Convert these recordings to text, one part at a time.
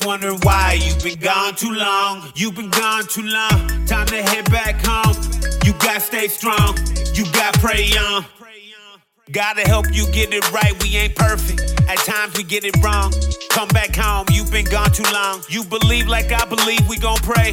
I'm wondering why you've been gone too long. You've been gone too long. Time to head back home. You gotta stay strong. You gotta pray on. Gotta help you get it right. We ain't perfect. At times we get it wrong. Come back home. You've been gone too long. You believe like I believe. We gon' pray.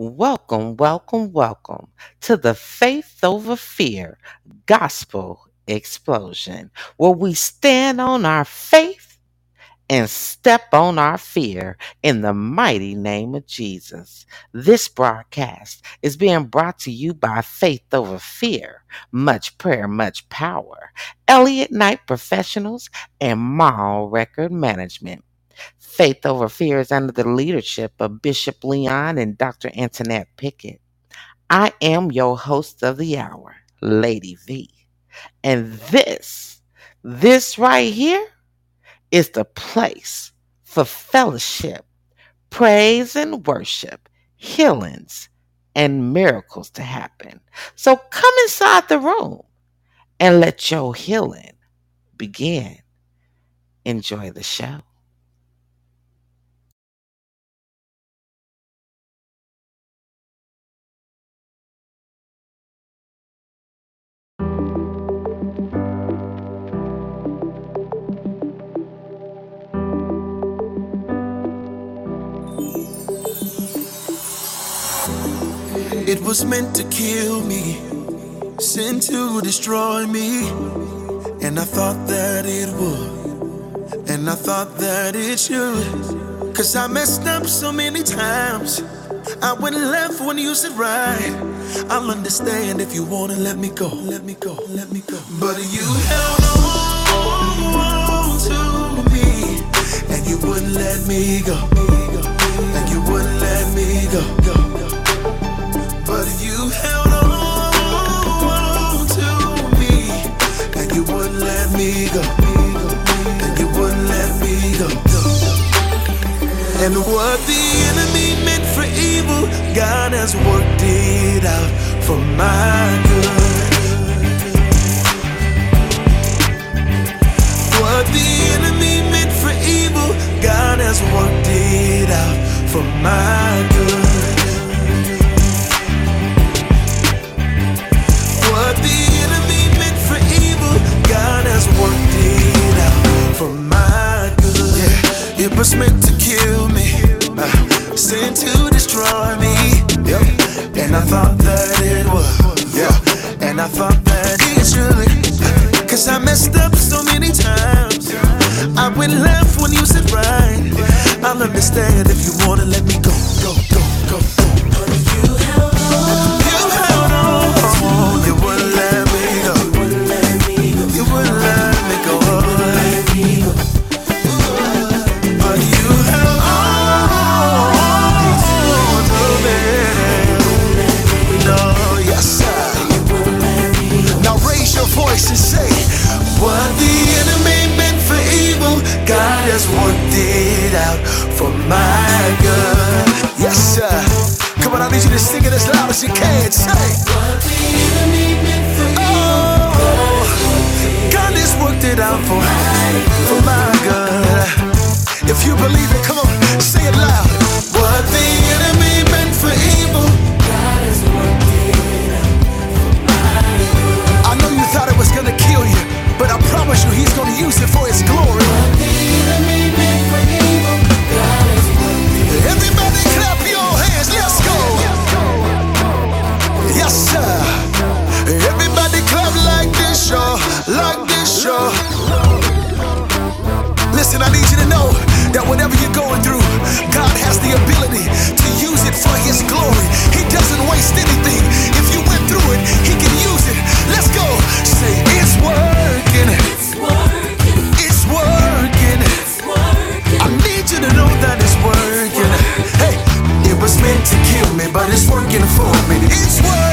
Welcome, welcome, welcome to the Faith Over Fear Gospel Explosion, where we stand on our faith and step on our fear in the mighty name of Jesus. This broadcast is being brought to you by Faith Over Fear, much prayer, much power, Elliott Knight Professionals, and Mall Record Management. Faith Over Fear is under the leadership of Bishop Leon and Dr. Antoinette Pickett. I am your host of the hour, Lady V. And this, this right here, is the place for fellowship, praise and worship, healings, and miracles to happen. So come inside the room and let your healing begin. Enjoy the show. It was meant to kill me, sent to destroy me. And I thought that it would, and I thought that it should. Cause I messed up so many times. I went left when you said right. I'll understand if you wanna let me go, let me go, let me go. But you held on to me, and you wouldn't let me go, and you wouldn't let me go. But go, and you wouldn't let me go. And what the enemy meant for evil, God has worked it out for my good. What the enemy meant for evil, God has worked it out for my good. Was meant to kill me, uh, sent to destroy me. Yep. And I thought that it was, yeah. And I thought that it should, cause I messed up so many times. I went left when you said right. I'll understand things you can't say. Oh, God has worked it out for, for my good. If you believe it. but it's working for me. It's working.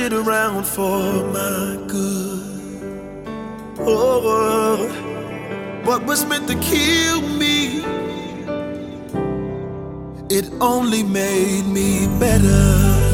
turned it around for my good. Oh, oh, what was meant to kill me, it only made me better.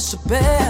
Never too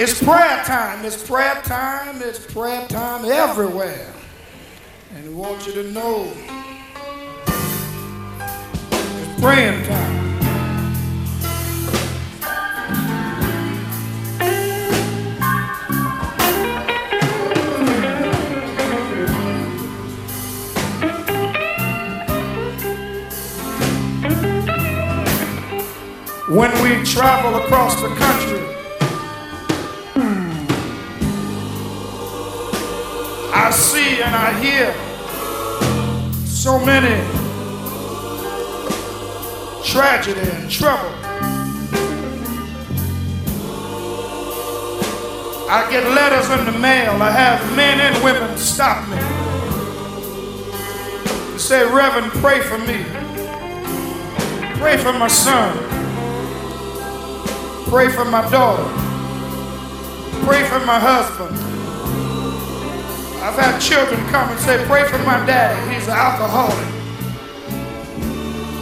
It's prayer time. It's prayer time. It's prayer time everywhere. And we want you to know it's praying time. When we travel across the country, I see and I hear so many tragedy and trouble. I get letters in the mail. I have men and women stop me. and say, Reverend, pray for me. Pray for my son. Pray for my daughter. Pray for my husband. I've had children come and say, Pray for my daddy. He's an alcoholic.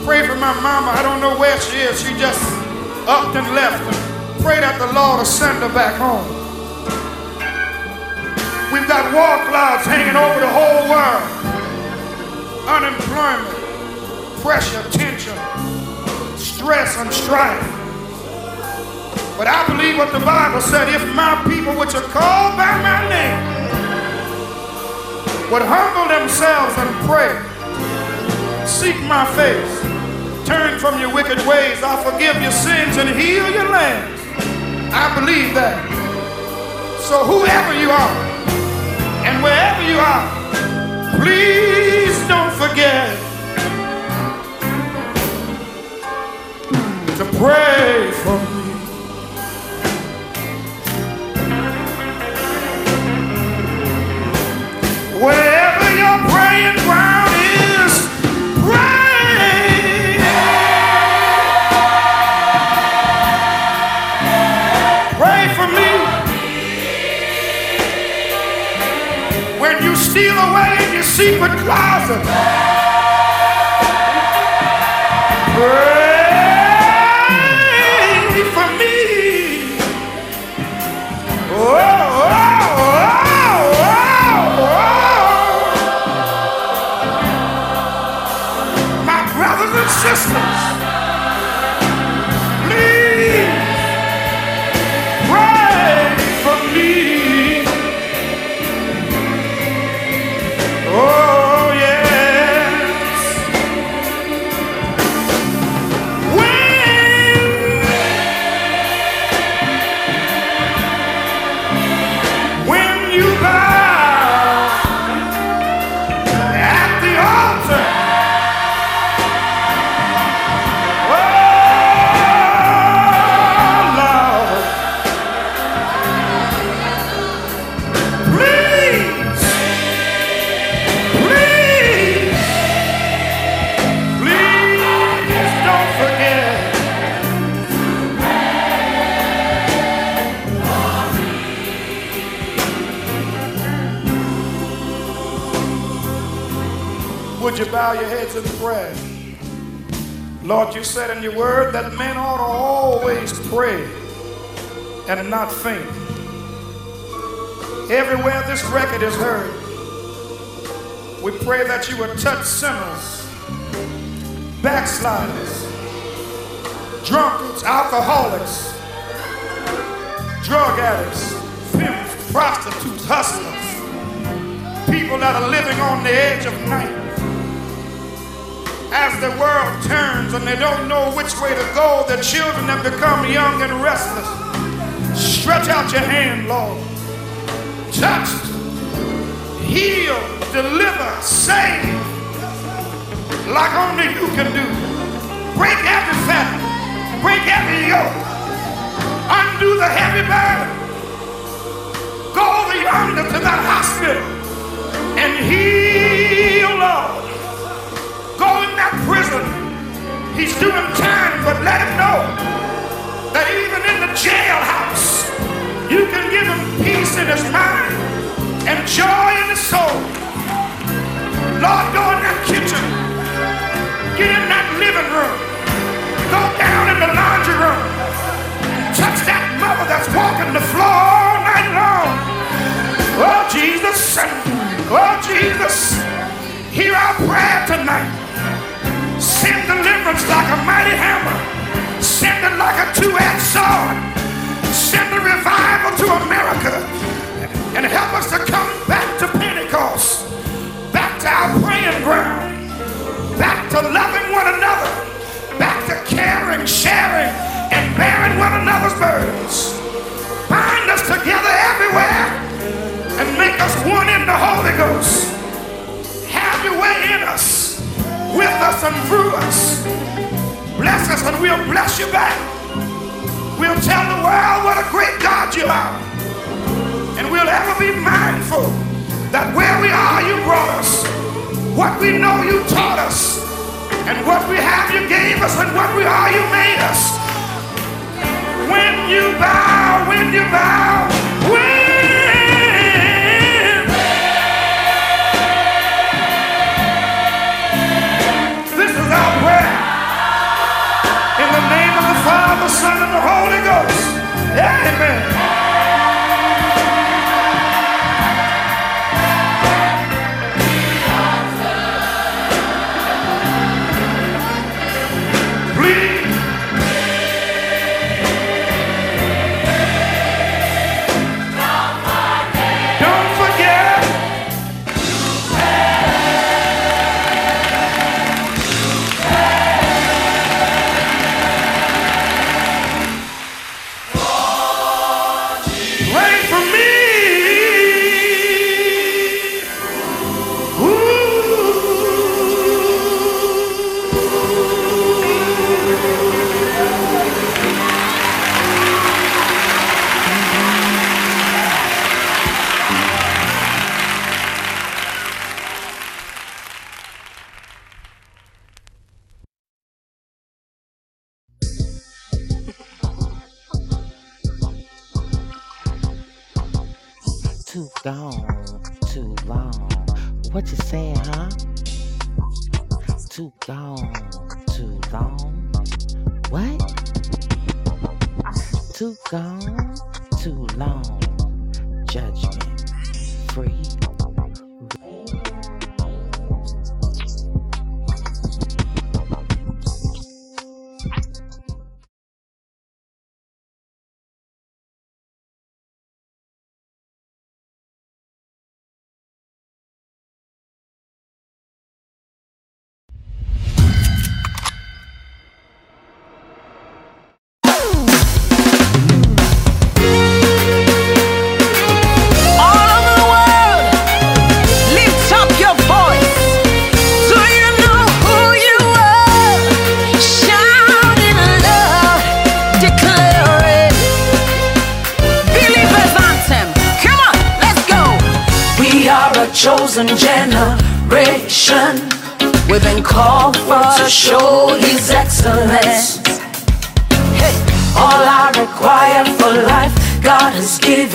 Pray for my mama. I don't know where she is. She just upped and left. And pray that the Lord will send her back home. We've got war clouds hanging over the whole world. Unemployment, pressure, tension, stress, and strife. But I believe what the Bible said if my people, which are called by my name, would humble themselves and pray, seek my face, turn from your wicked ways, I'll forgive your sins and heal your lands. I believe that. So, whoever you are, and wherever you are, please don't forget to pray for me. Wherever your praying ground is, pray. Pray for me. When you steal away in your secret closet, bow your heads in prayer? Lord, you said in your word that men ought to always pray and not faint. Everywhere this record is heard, we pray that you would touch sinners, backsliders, drunkards, alcoholics, drug addicts, pimps, prostitutes, hustlers, people that are living on the edge of night. As the world turns and they don't know which way to go, their children have become young and restless. Stretch out your hand, Lord. Touch, heal, deliver, save, like only you can do. Break every fetter, break every yoke, undo the heavy burden. Go over yonder to that hospital and heal, Lord. Go in that prison. He's doing time, but let him know that even in the jailhouse, you can give him peace in his mind and joy in his soul. Lord, go in that kitchen. Get in that living room. Go down in the laundry room. Touch that mother that's walking the floor all night long. Oh, Jesus. Oh, Jesus. Hear our prayer tonight. Send deliverance like a mighty hammer. Send it like a two-edged sword. Send a revival to America. And help us to come back to Pentecost. Back to our praying ground. Back to loving one another. Back to caring, sharing, and bearing one another's burdens. Bind us together everywhere and make us one in the Holy Ghost. Have your way in us, with us, and through us. Bless us, and we'll bless you back. We'll tell the world what a great God you are. And we'll ever be mindful that where we are, you brought us. What we know, you taught us. And what we have, you gave us. And what we are, you made us. When you bow, when you bow, when Son, and the Holy Ghost. Amen.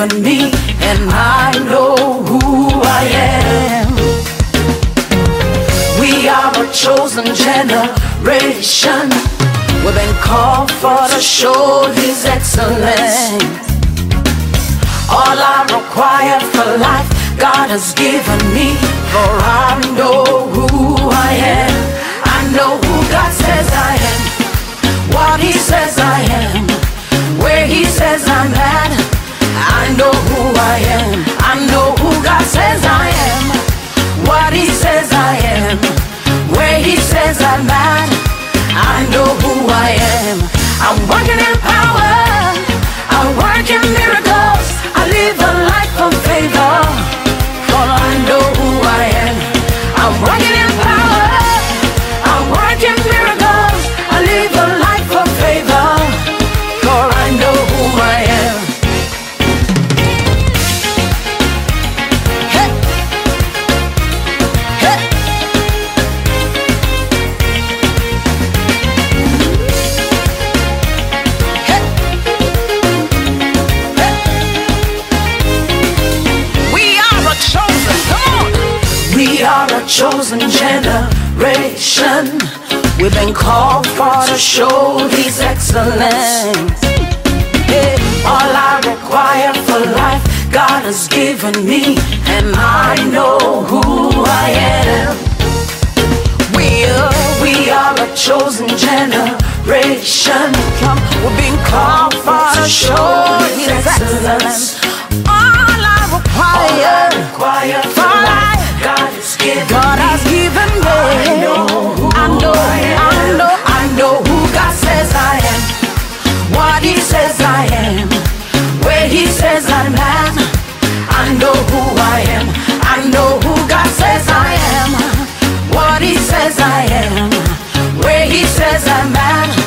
Given me, and I know who I am. We are a chosen generation. We've been called for to show His excellence. All I require for life, God has given me, for I know who I am. I know who God says I am what he says I am, where he says I'm at. I know who I am, I know who God says I am, what he says I am, where he says I'm at. I know who I am. I'm working in power, and called for to show His excellence. All I require for life, God has given me, and I know who I am. We are, we are a chosen generation. Come, we're being called for to show His excellence. All I require, All I require for life, God has given, God has given me. I know who I, know I am. He says I'm man. I know who I am. I know who God says I am. What He says I am. Where He says I'm at.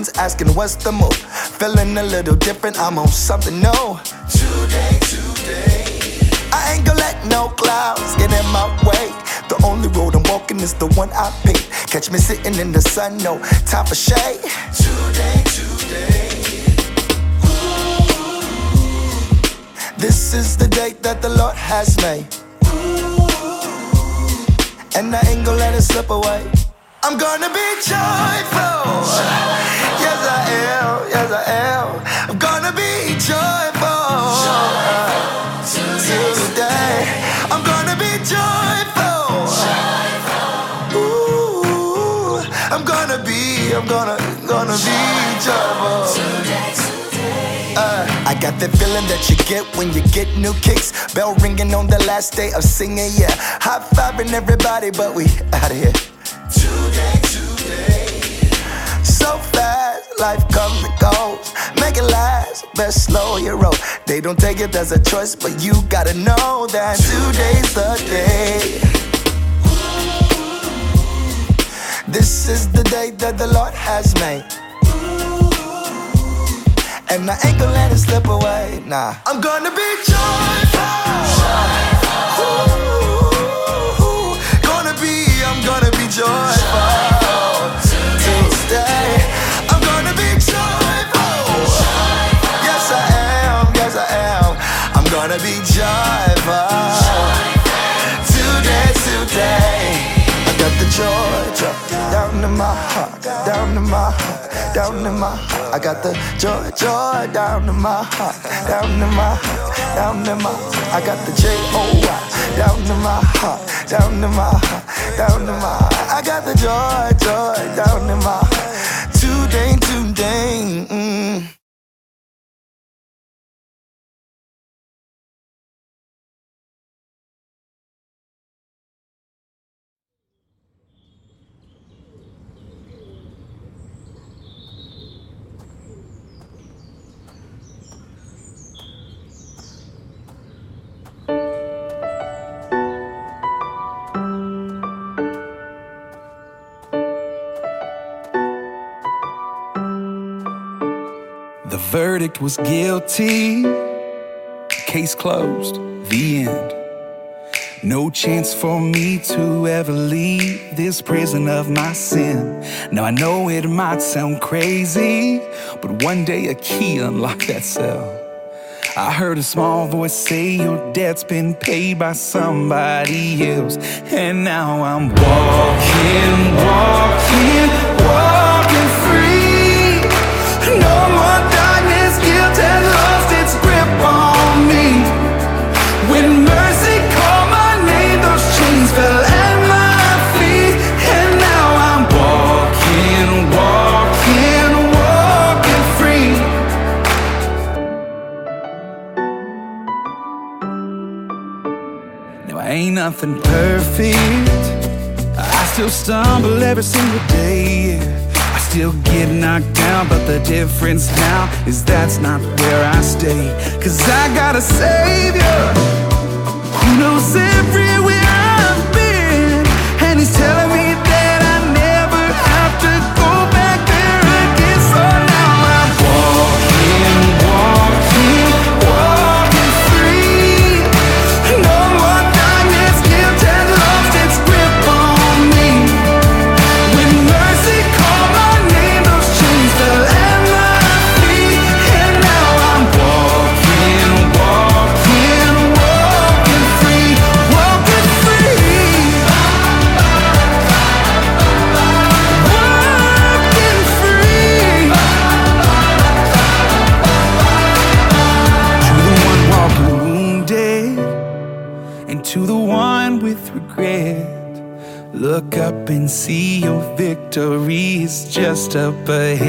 friends asking what's the move. Feeling a little different, I'm on something new. Today, today. I ain't gonna let no clouds get in my way. The only road I'm walking is the one I pick. Catch me sitting in the sun, no time for shade. Today, today. Ooh. This is the day that the Lord has made. Ooh. And I ain't gonna let it slip away. I'm gonna be joyful. joyful. I'm gonna, gonna be trouble. Today, today. I got that feeling that you get when you get new kicks. Bell ringing on the last day of singing, yeah. High fiving everybody, but we out of here. Today, today. Life comes and goes. Make it last, best slow your roll. They don't take it as a choice, but you gotta know that today's the day. This is the day that the Lord has made. And I ain't gonna let it slip away, nah. I'm gonna be joyful. Joyful. Today, today. I got the joy, joy down in my heart, down in my heart, down in my heart. I got the joy, joy down in my heart, down in my heart, down in my heart. I got the J O Y down in my heart, down in my heart, down in my heart. I got the joy, joy down in my heart. Today, today. Mm. Verdict was guilty. Case closed, the end. No chance for me to ever leave this prison of my sin. Now I know it might sound crazy, but one day a key unlocked that cell. I heard a small voice say your debt's been paid by somebody else. And now I'm walking, walking, walking free. Nothing perfect. I still stumble every single day. I still get knocked down, but the difference now is that's not where I stay. Cause I got a savior who knows everywhere up ahead.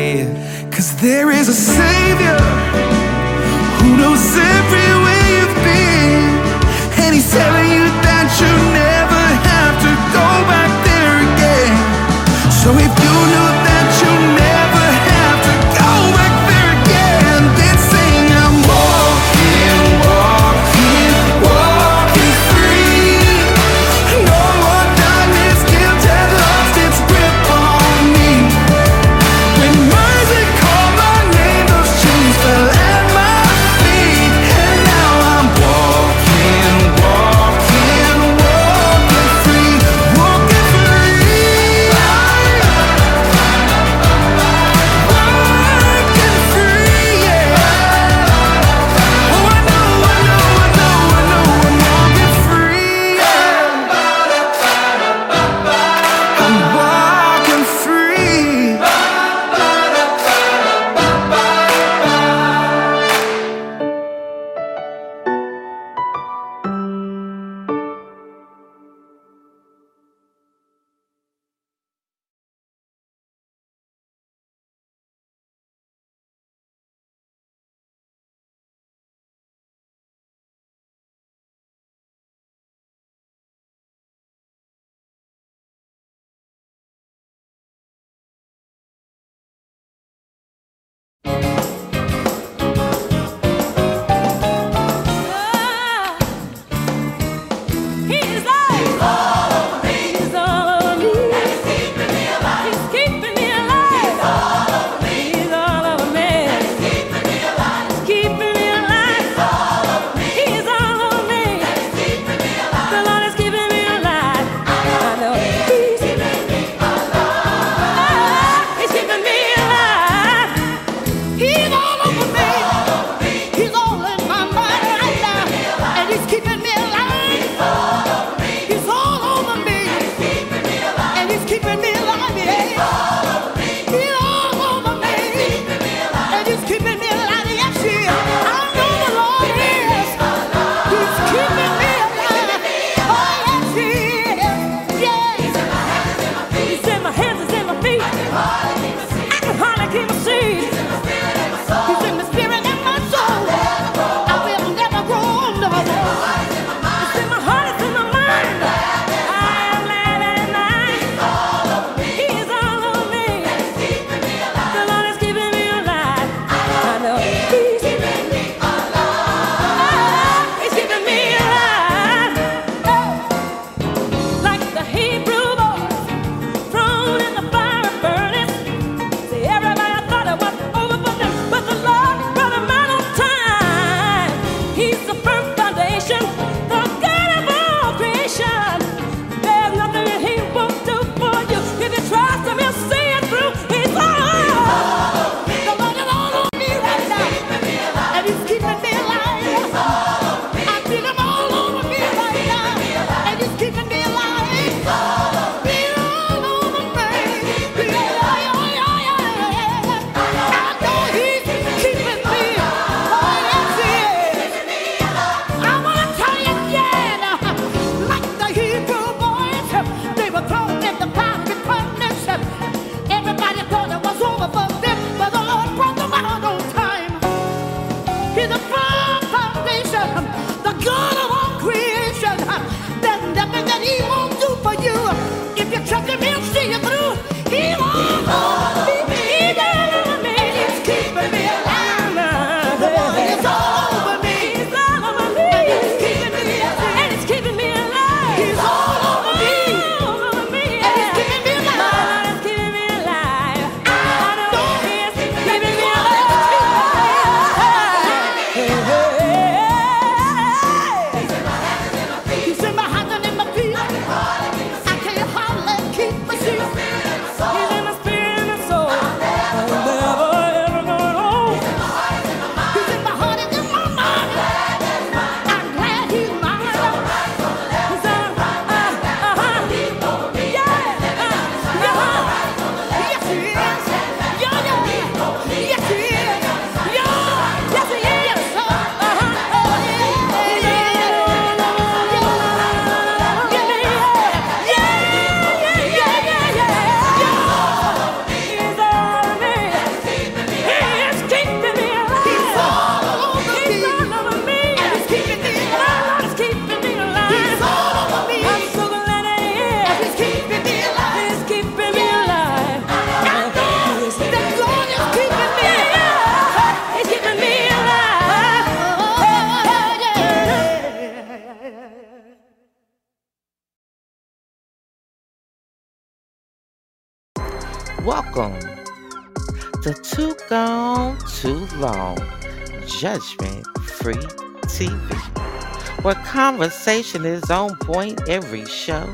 Conversation is on point every show,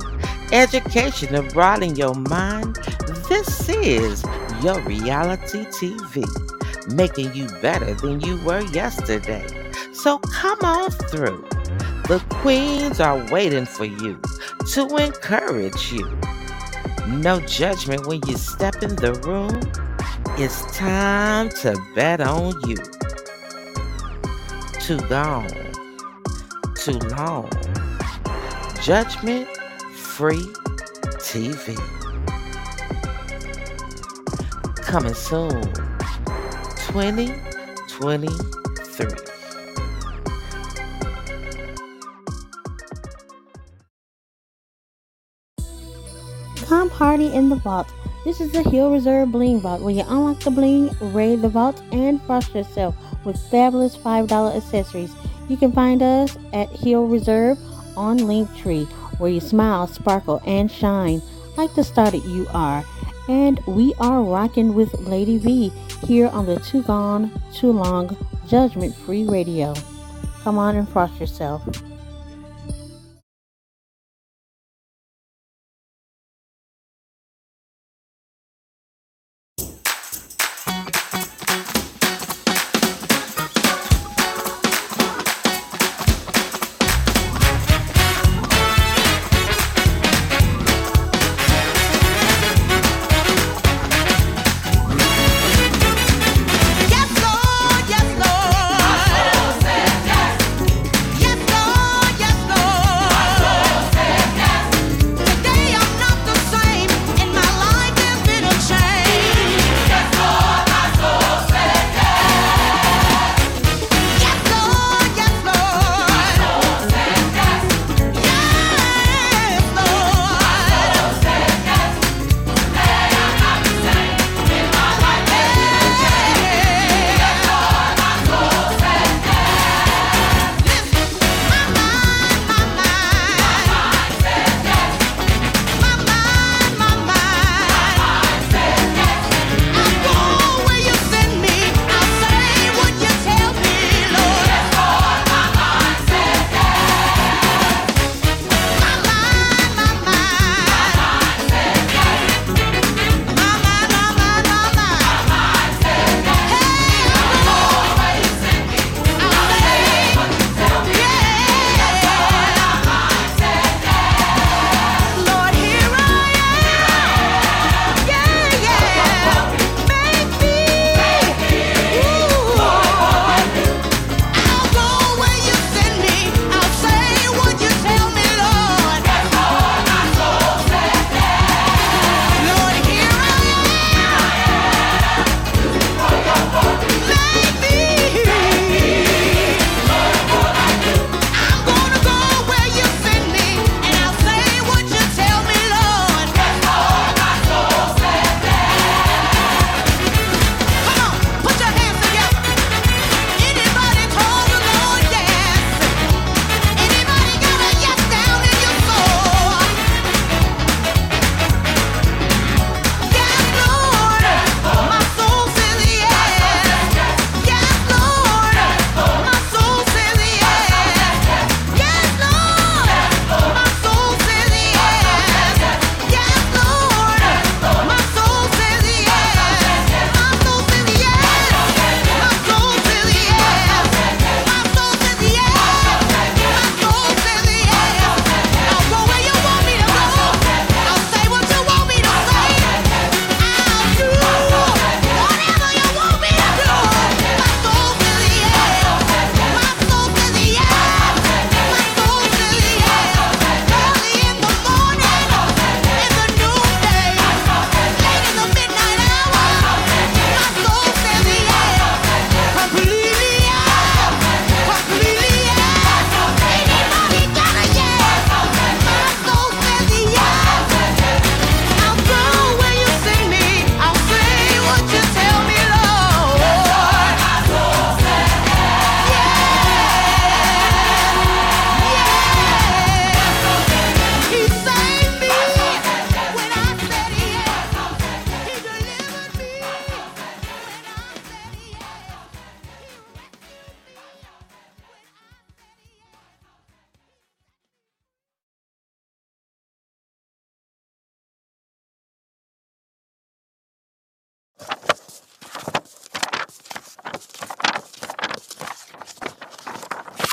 education to broaden your mind. This is your reality TV, making you better than you were yesterday. So come on through. The queens are waiting for you to encourage you. No judgment when you step in the room. It's time to bet on you. Too gone, too long. Judgment free TV. Coming soon, 2023. Come party in the vault. This is the Hill Reserve Bling Vault where you unlock the bling, raid the vault, and frost yourself with fabulous $5 accessories. You can find us at Hill Reserve on Linktree where you smile, sparkle, and shine like the star that you are. And we are rocking with Lady V here on the Too Gone, Too Long Judgment Free Radio. Come on and frost yourself.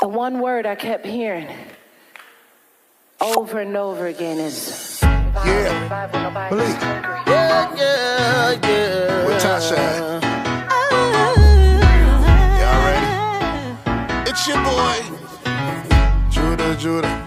The one word I kept hearing over and over again is yeah. Believe. Yeah, yeah, yeah. With Tasha. Y'all ready? It's your boy, Judah, Judah.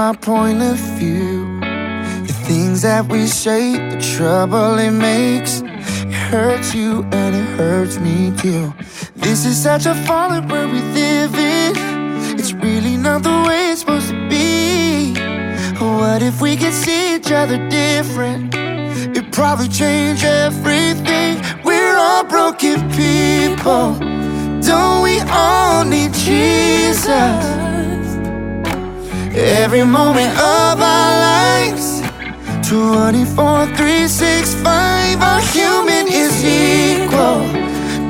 my point of view. The things that we say, the trouble it makes. It hurts you and it hurts me too. This is such a fallen world we live in. It's really not the way it's supposed to be. What if we could see each other different? It'd probably change everything. We're all broken people. Don't we all need Jesus? Every moment of our lives. 24, 3, 6, 5 Our human is equal.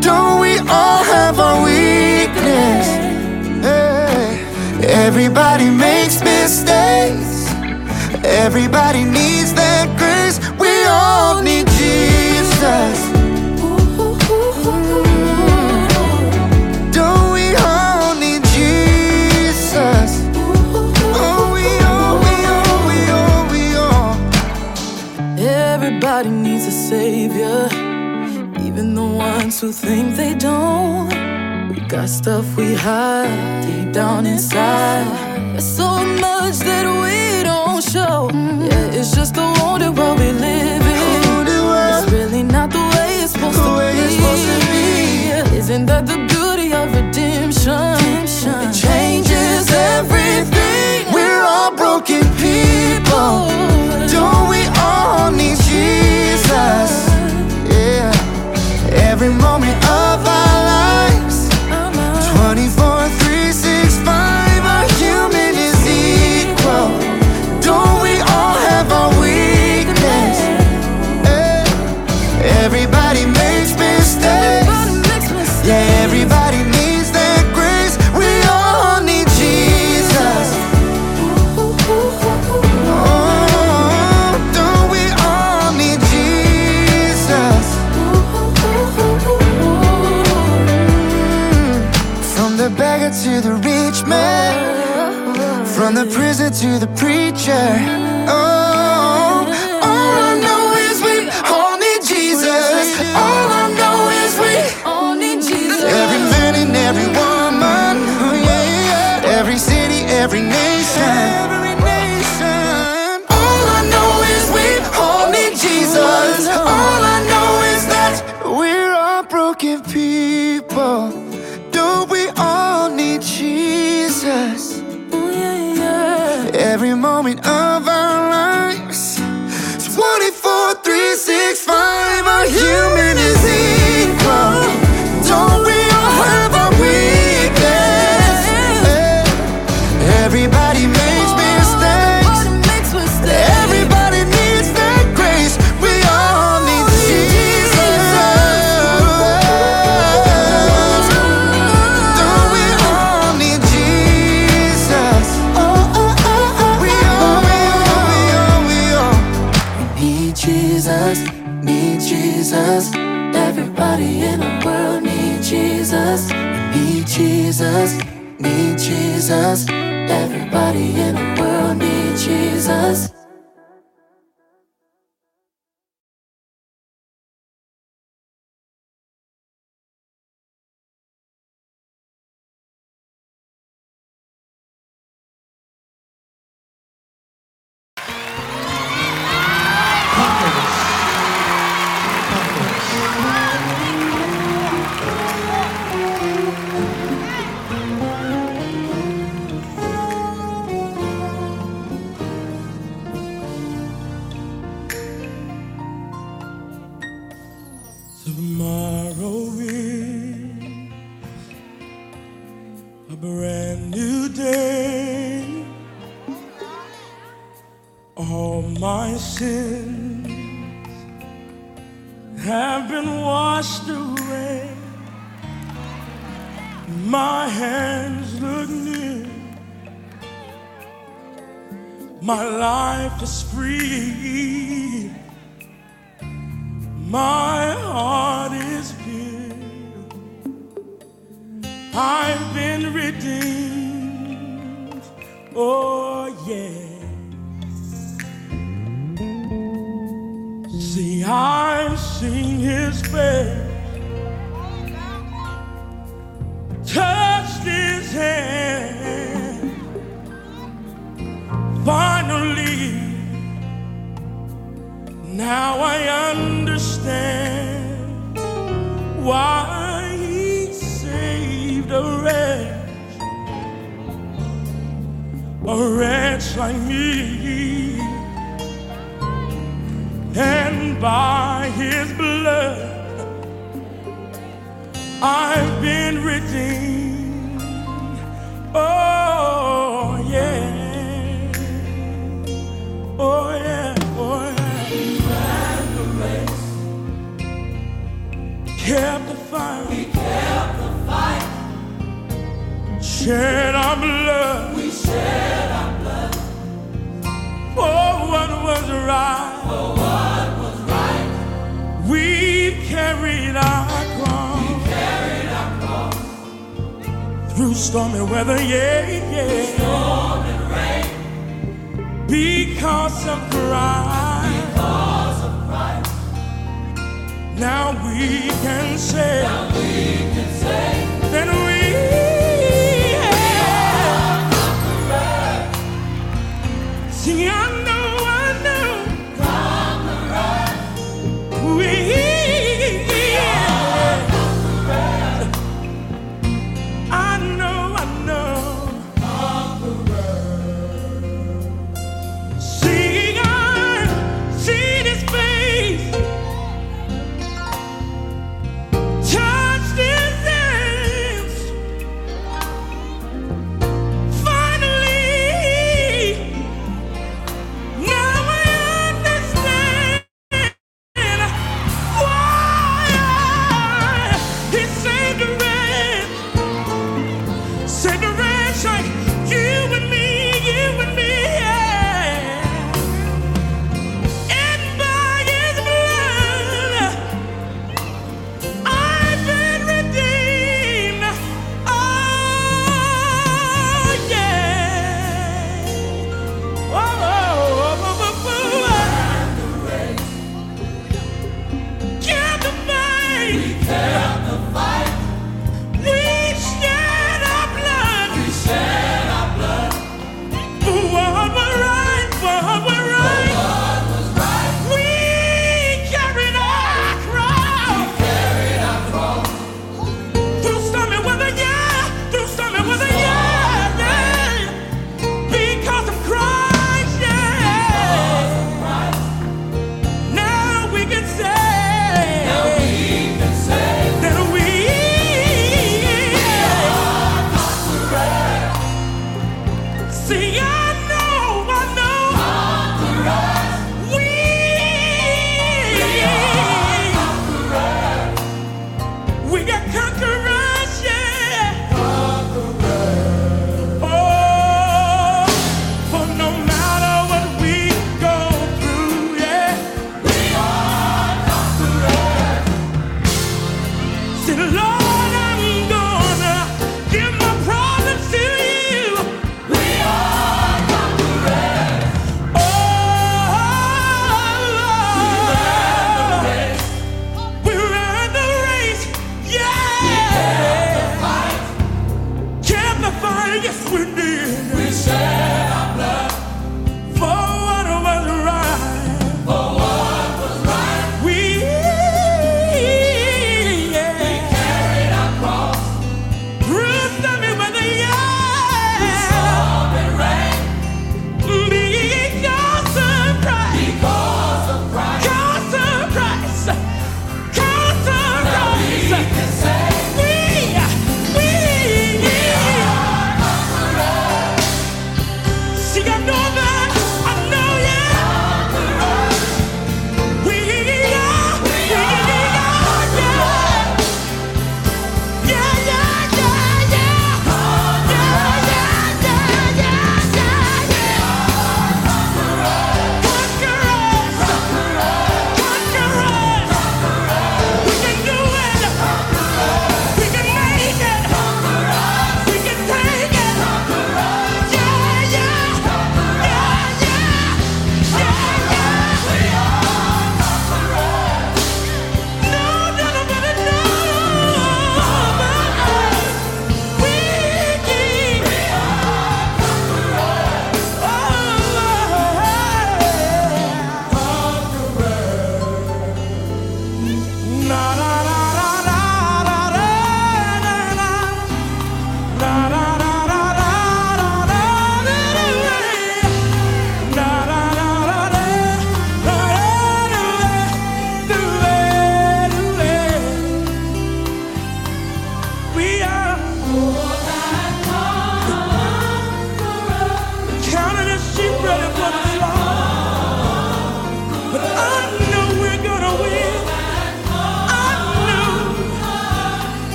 Don't we all have our weakness? Hey. Everybody makes mistakes. Everybody needs that grace. We all need Jesus. ones who think they don't. We got stuff we hide deep down inside. There's so much that we don't show. Yeah, it's just the wonder world we live in. It's really not the way it's supposed, the way to, be. It's supposed to be. Isn't that the beauty of redemption? redemption. It changes everything. We're all broken people. Oh. Don't we? to the preacher.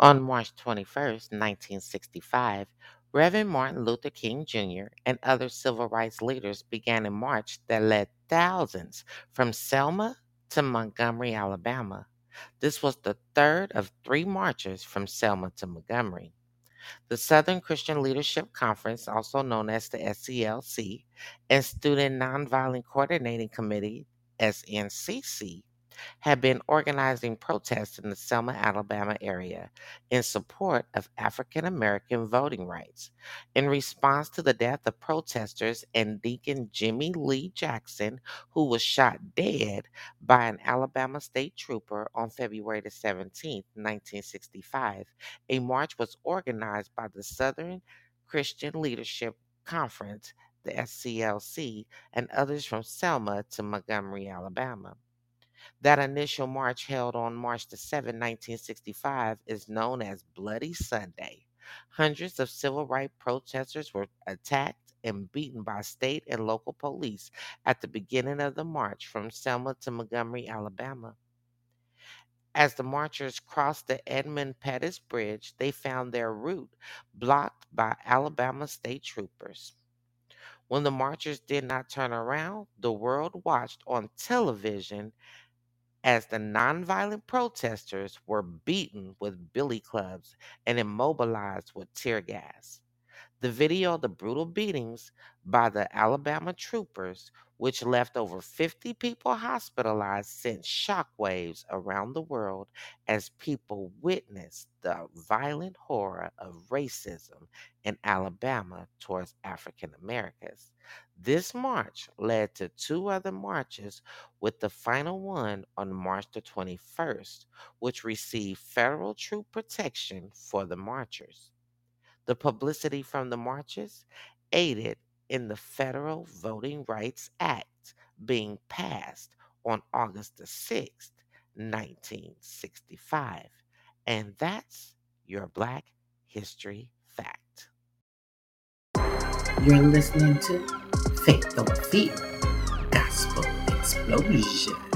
On March 21st, 1965, Reverend Martin Luther King Jr. and other civil rights leaders began a march that led thousands from Selma to Montgomery, Alabama. This was the third of three marches from Selma to Montgomery. The Southern Christian Leadership Conference, also known as the SCLC, and Student Nonviolent Coordinating Committee, SNCC, had been organizing protests in the Selma, Alabama area in support of African American voting rights. In response to the death of protesters and Deacon Jimmy Lee Jackson, who was shot dead by an Alabama state trooper on February the 17th, 1965, a march was organized by the Southern Christian Leadership Conference, the SCLC, and others from Selma to Montgomery, Alabama. That initial march held on March the 7th, 1965 is known as Bloody Sunday. Hundreds of civil rights protesters were attacked and beaten by state and local police at the beginning of the march from Selma to Montgomery, Alabama. As the marchers crossed the Edmund Pettus Bridge, they found their route blocked by Alabama state troopers. When the marchers did not turn around, the world watched on television as the nonviolent protesters were beaten with billy clubs and immobilized with tear gas. The video of the brutal beatings by the Alabama troopers, which left over 50 people hospitalized, sent shockwaves around the world as people witnessed the violent horror of racism in Alabama towards African Americans. This march led to two other marches, with the final one on March the 21st, which received federal troop protection for the marchers. The publicity from the marches aided in the Federal Voting Rights Act being passed on August the 6th, 1965. And that's your Black History Fact. You're listening to Faith Over Fear Gospel Explosion.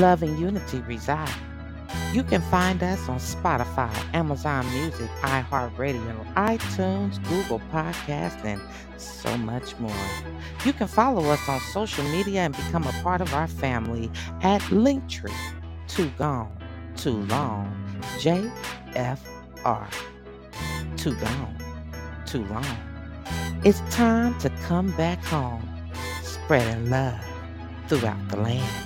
Love and unity reside. You can find us on Spotify, Amazon Music, iHeartRadio, iTunes, Google Podcasts, and so much more. You can follow us on social media and become a part of our family at Linktree. Too gone, too long. JFR. Too gone, too long. It's time to come back home, spreading love throughout the land.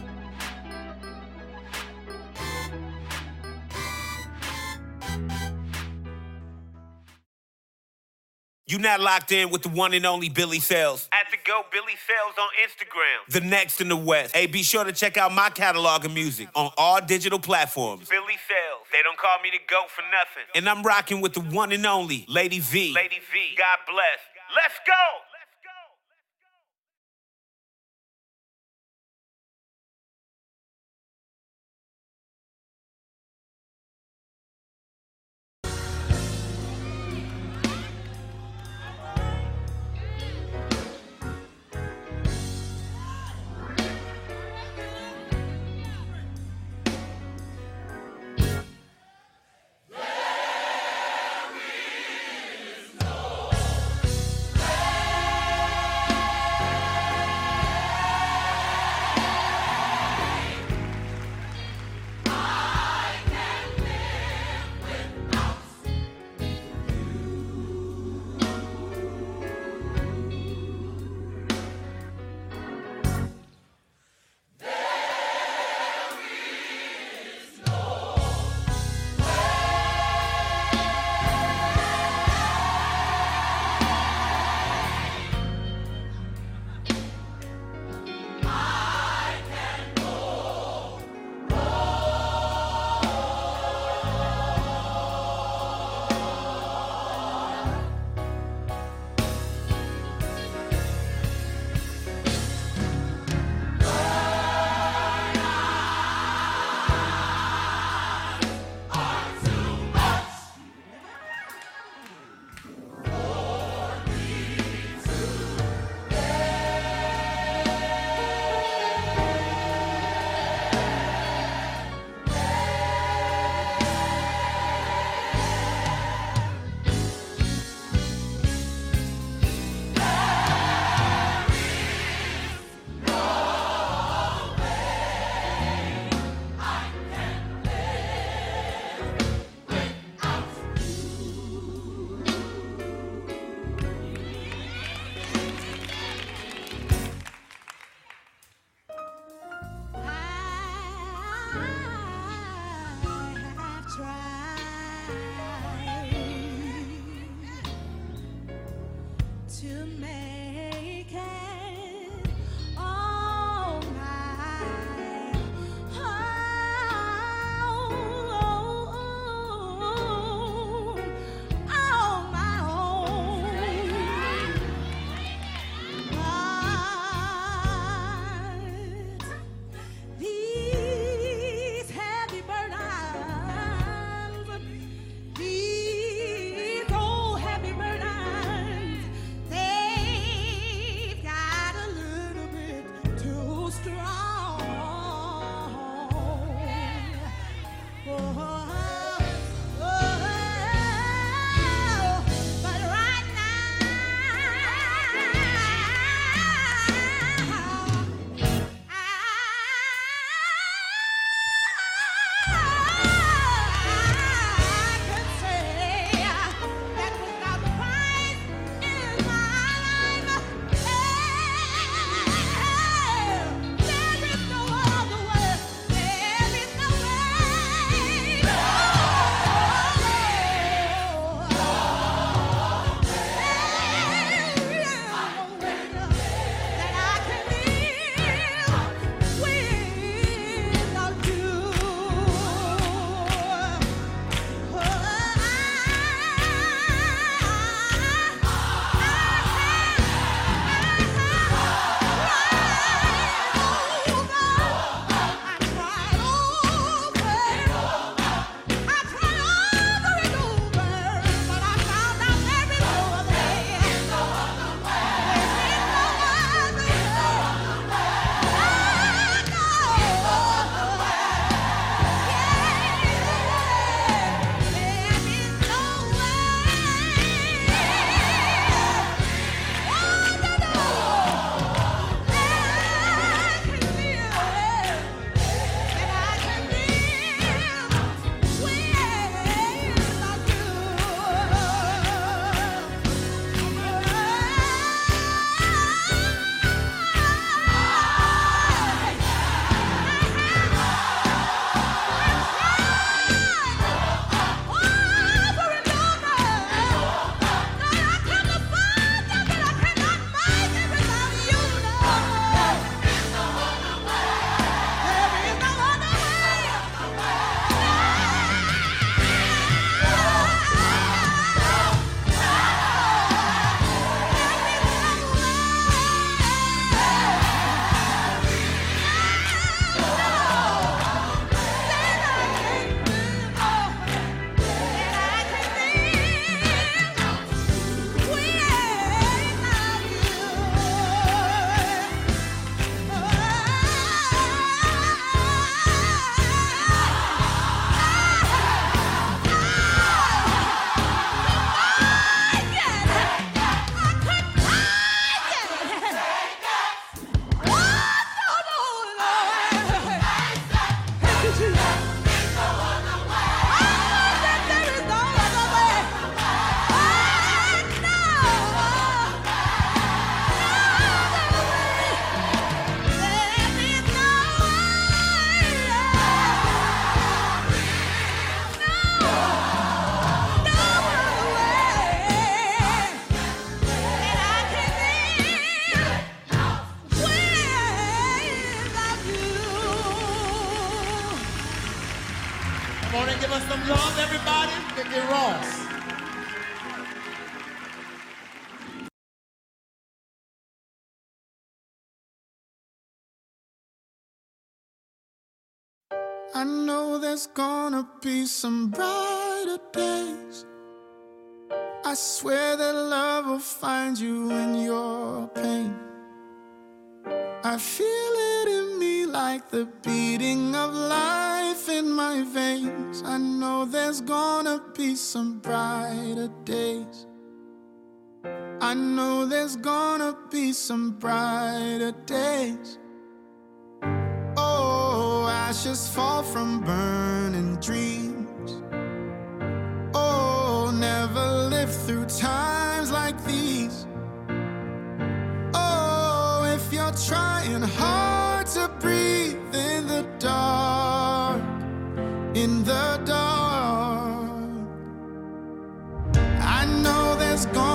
Now locked in with the one and only Billy Sales. At the Go Billy Sales on Instagram. The next in the West. Hey, be sure to check out my catalog of music on all digital platforms. Billy Sales. They don't call me the GOAT for nothing. And I'm rocking with the one and only Lady V. Lady V. God bless. Let's go! Gonna be some brighter days. I swear that love will find you in your pain. I feel it in me like the beating of life in my veins. I know there's gonna be some brighter days. I know there's gonna be some brighter days. Ashes fall from burning dreams. Oh, never lived through times like these. Oh, if you're trying hard to breathe in the dark, in the dark, I know there's gonna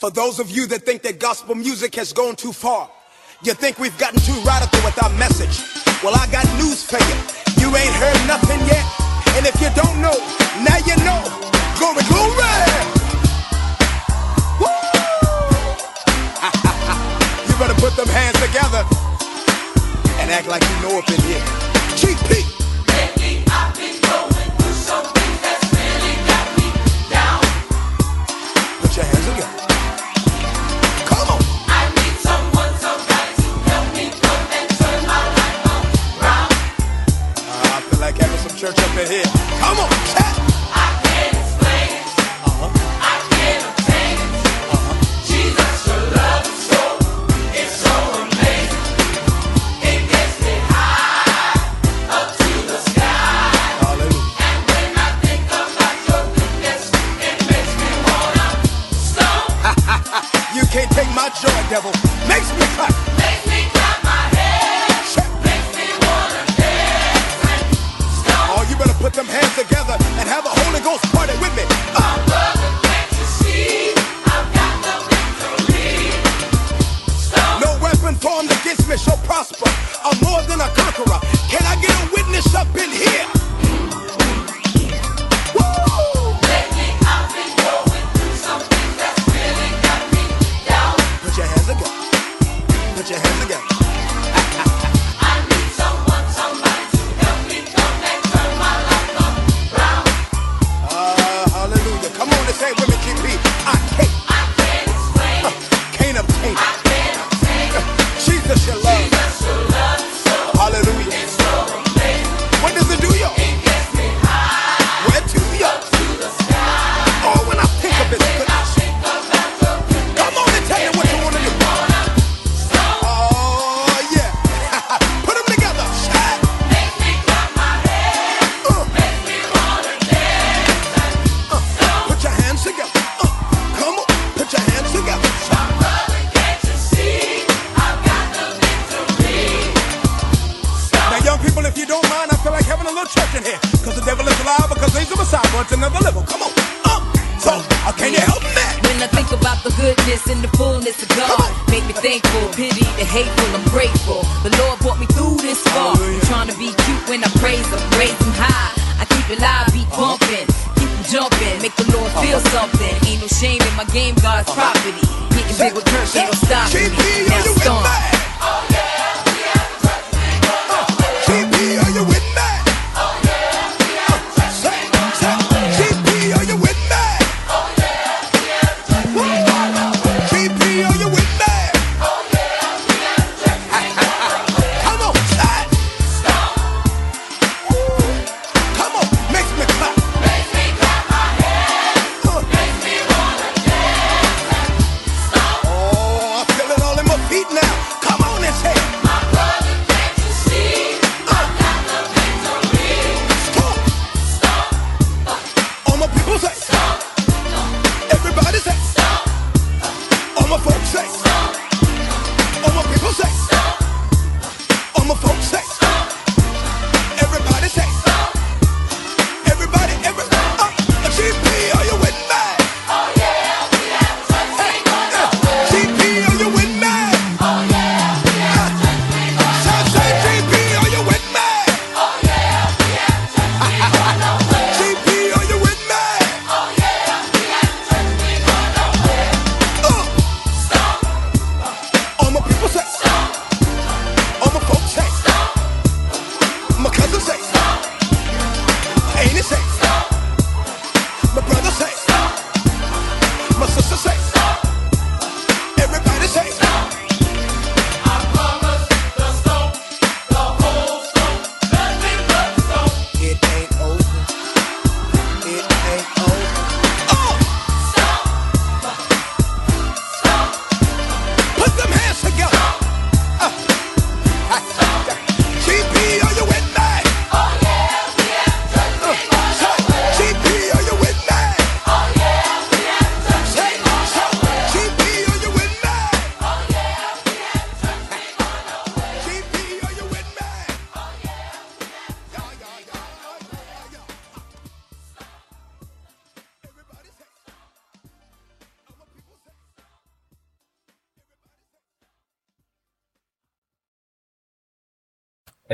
For those of you that think that gospel music has gone too far, you think we've gotten too radical with our message. Well, I got news for you. You ain't heard nothing yet. And if you don't know, now you know. Glory, glory! Woo! you better put them hands together and act like you know up in here. GP! Church up in here. Come on, chat.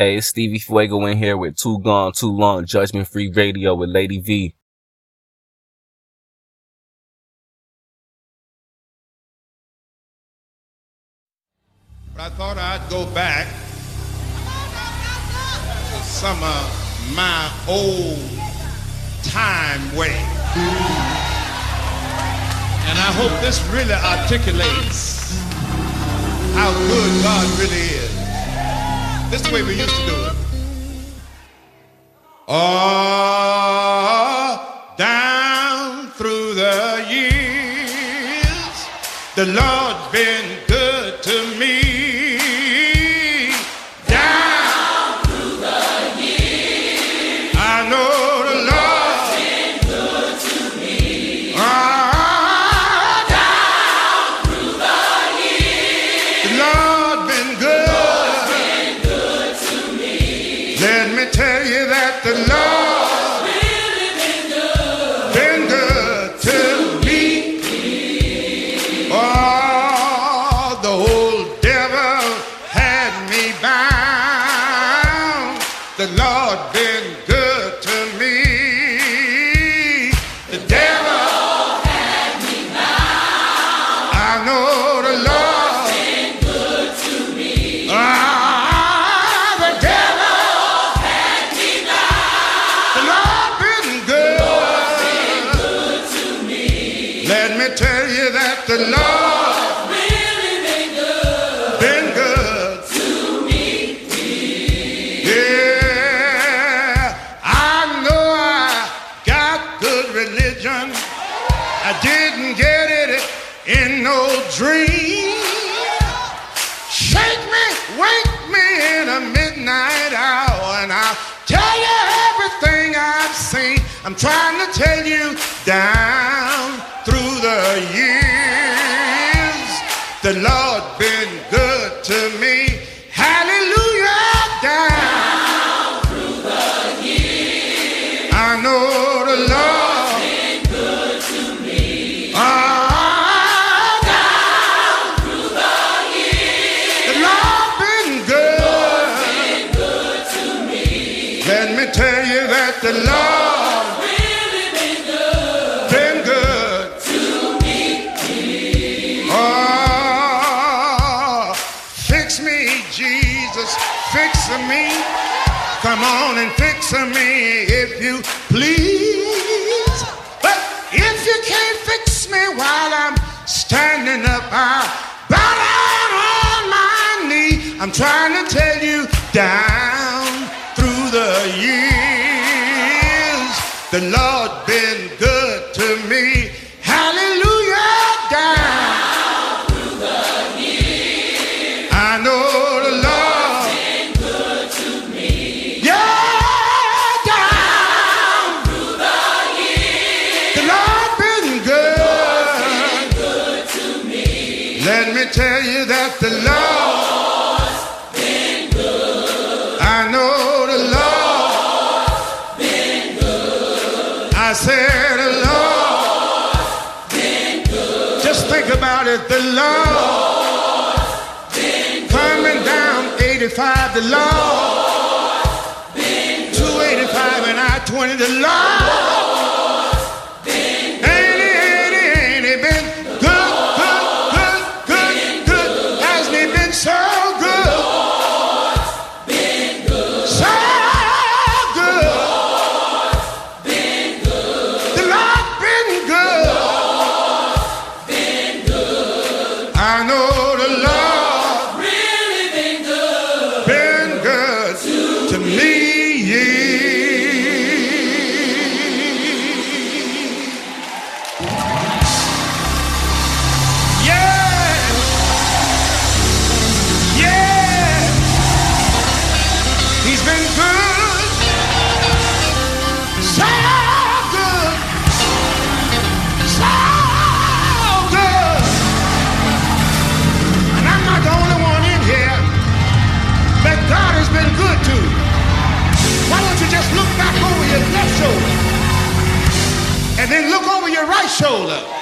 Hey, it's Stevie Fuego in here with Too Gone, Too Long, Judgment Free Radio with Lady V. But I thought I'd go back to some of my old time way. And I hope this really articulates how good God really is. This is the way we used to do it. Oh, down through the years, the love. 285 the law. 285 and I 20 the law. shoulder.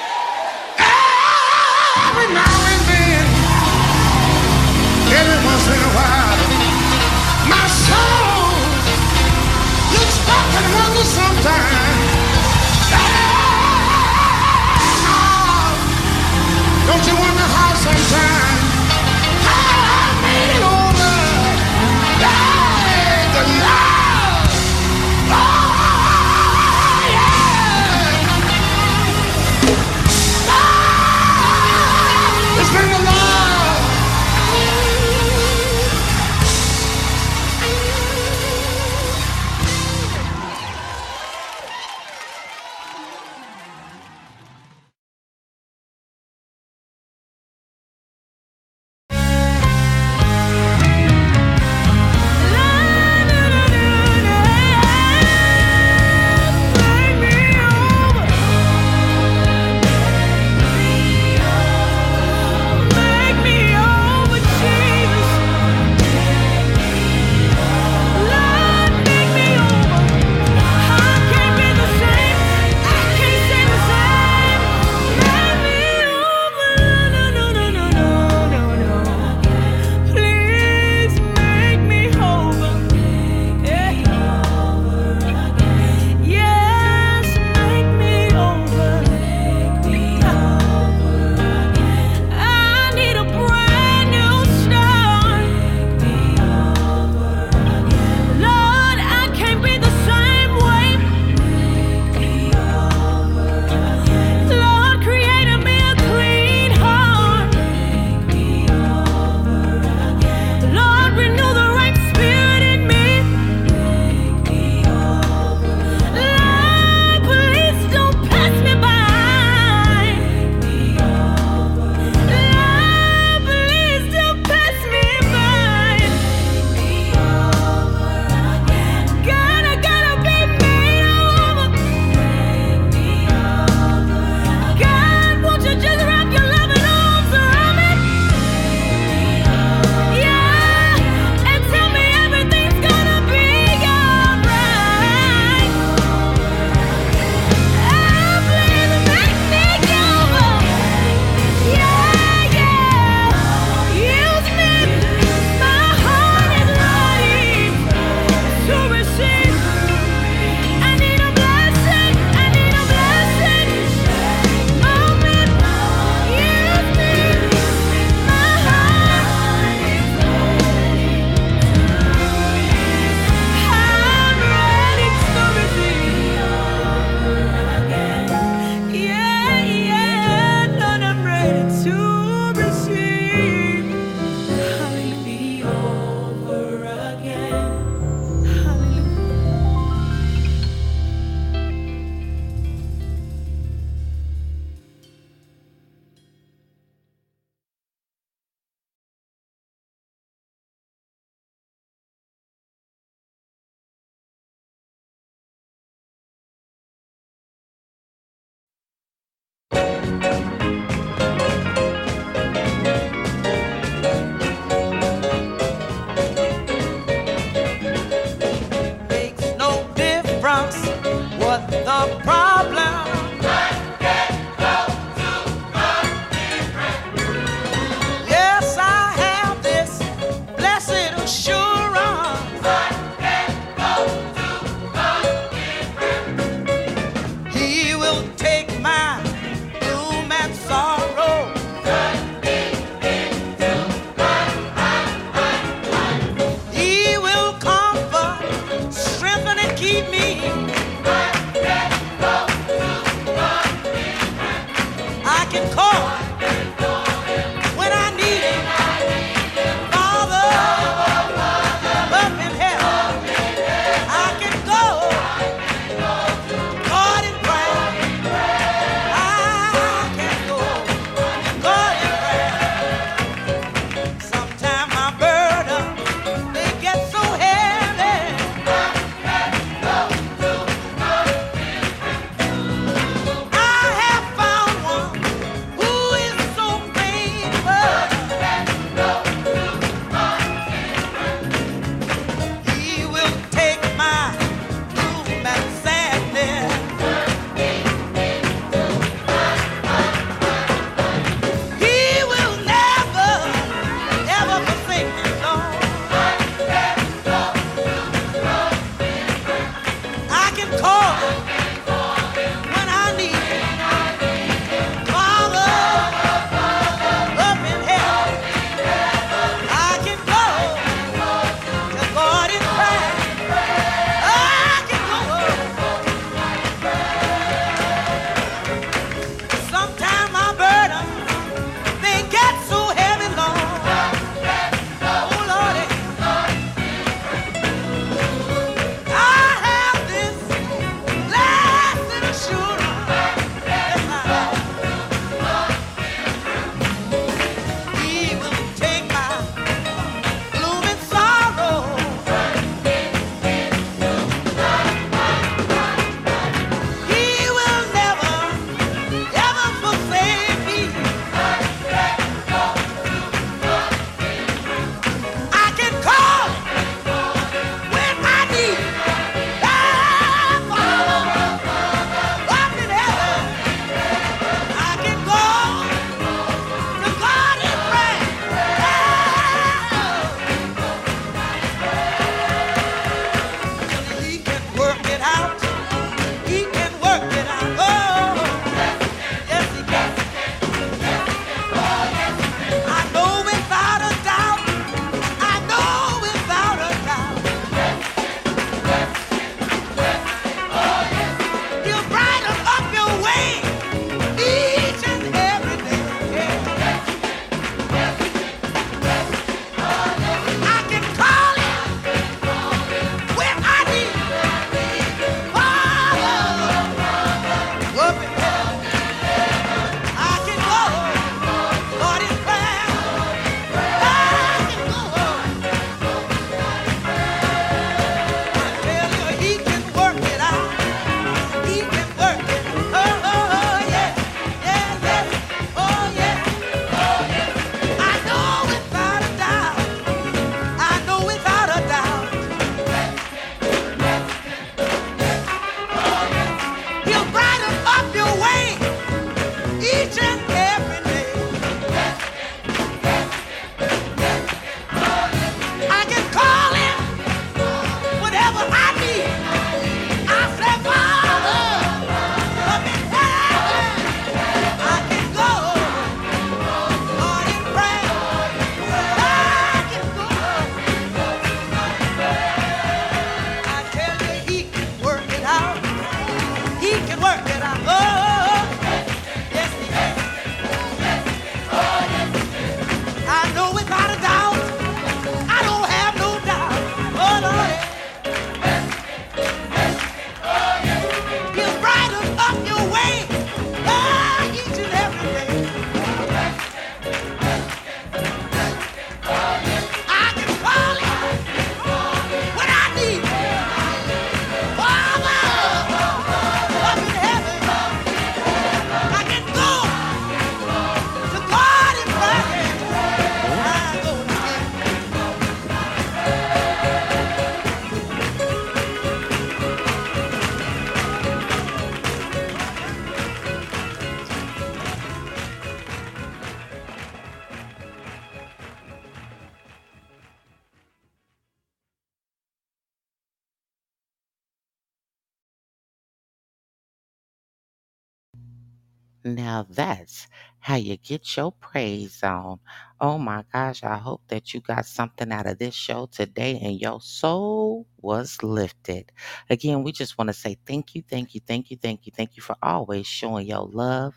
Now that's how you get your praise on. Oh my gosh, I hope that you got something out of this show today and your soul was lifted. Again, we just want to say thank you, thank you, thank you, thank you, thank you for always showing your love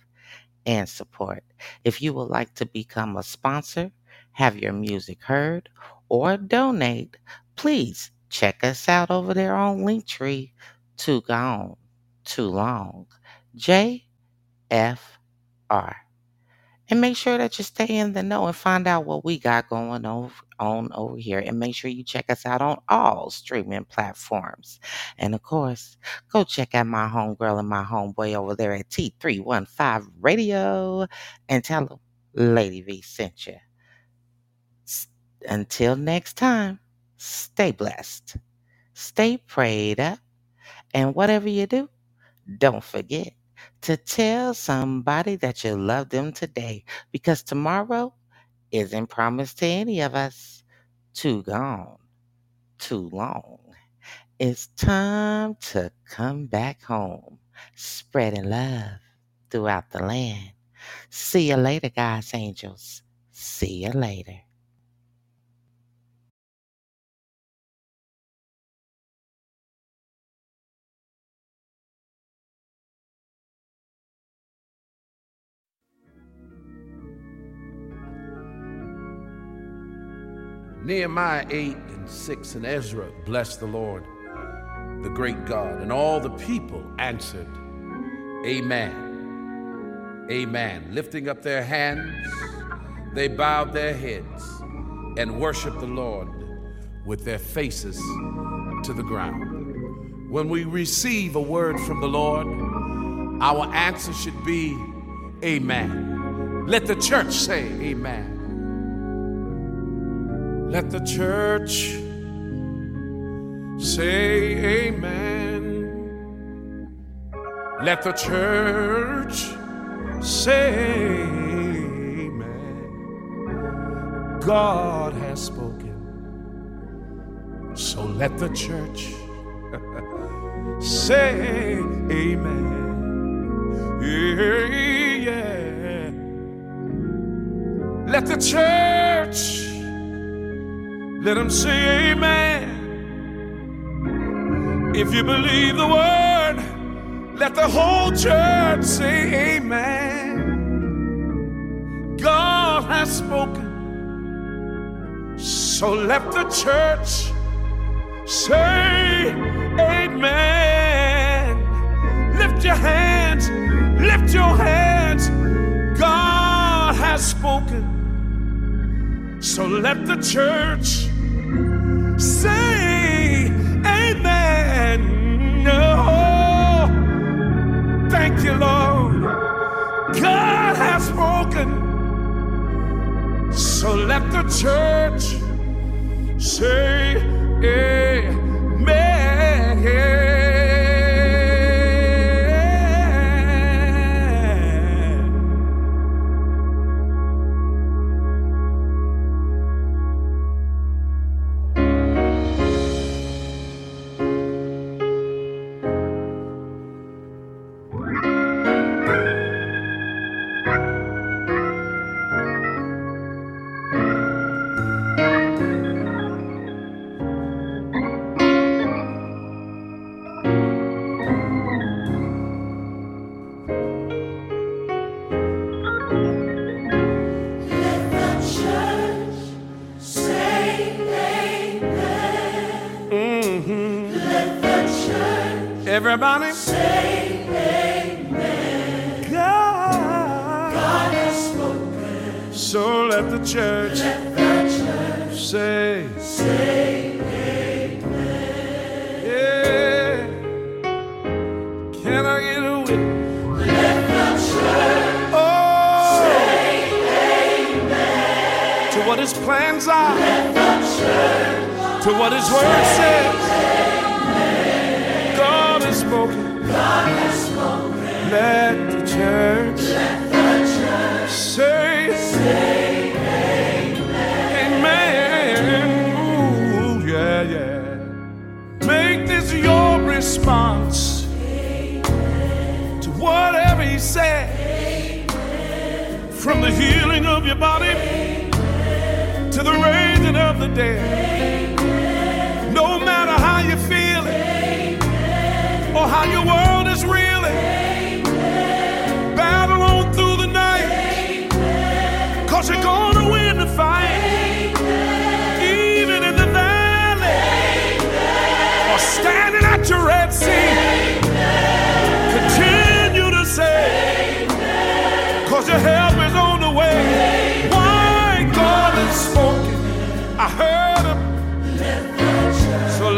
and support. If you would like to become a sponsor, have your music heard, or donate, please check us out over there on Linktree. Too gone, too long. JFR. And make sure that you stay in the know and find out what we got going on, on over here. And make sure you check us out on all streaming platforms. And of course, go check out my homegirl and my homeboy over there at T315 Radio and tell them Lady V sent you. Until next time, stay blessed, stay prayed up, and whatever you do, don't forget to tell somebody that you love them today because tomorrow isn't promised to any of us. Too gone, too long. It's time to come back home, spreading love throughout the land. See you later, guys, angels. See you later. Nehemiah 8 and 6 and Ezra blessed the Lord, the great God, and all the people answered, Amen. Amen. Lifting up their hands, they bowed their heads and worshiped the Lord with their faces to the ground. When we receive a word from the Lord, our answer should be, Amen. Let the church say, Amen. Let the church say amen. Let the church say amen. God has spoken. So let the church say amen. Yeah, yeah. Let the church let them say amen. If you believe the word, let the whole church say amen. God has spoken. So let the church say amen. Lift your hands, lift your hands. God has spoken. So let the church say amen. No. Thank you, Lord. God has spoken. So let the church say amen.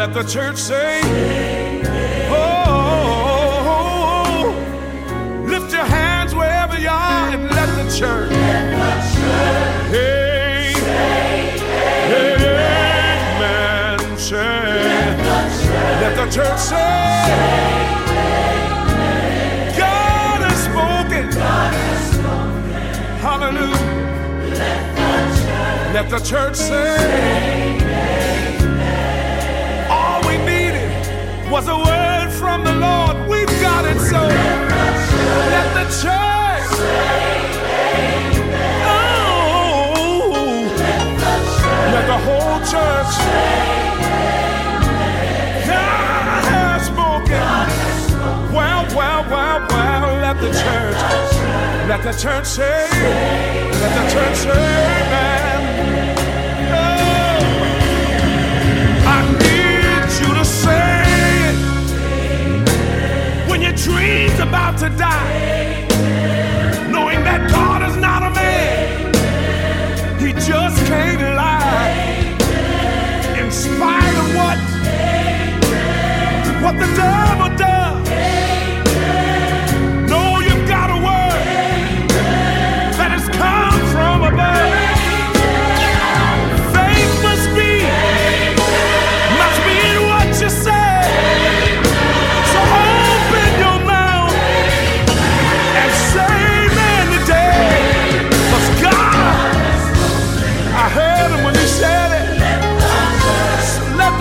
Let the church say, Oh, lift your hands wherever you are and let the church. Hey, amen. Say, let the church say, God has spoken. Hallelujah. Let the church say, was a word from the Lord. We've got it so. Let the church. Oh, let the whole church. God has spoken. Let the church. Let the church say. Let the church say, man. Dream's about to die, knowing that God is not a man, He just can't lie. In spite of what what the devil does,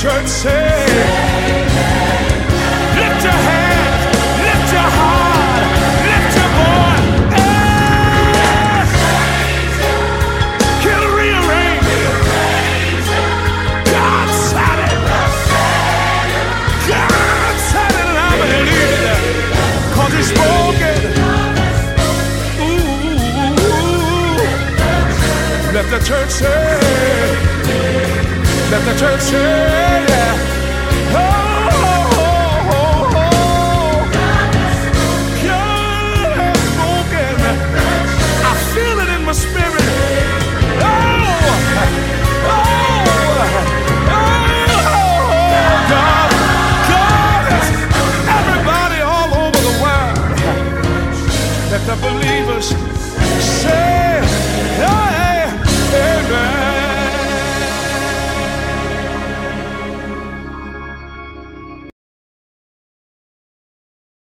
church say, lift your hands, lift your heart, lift your voice. Yes. He'll rearrange. God said it. God said it, I believe it. Cause he spoke it. Ooh. Let the church say, that the church said, yeah.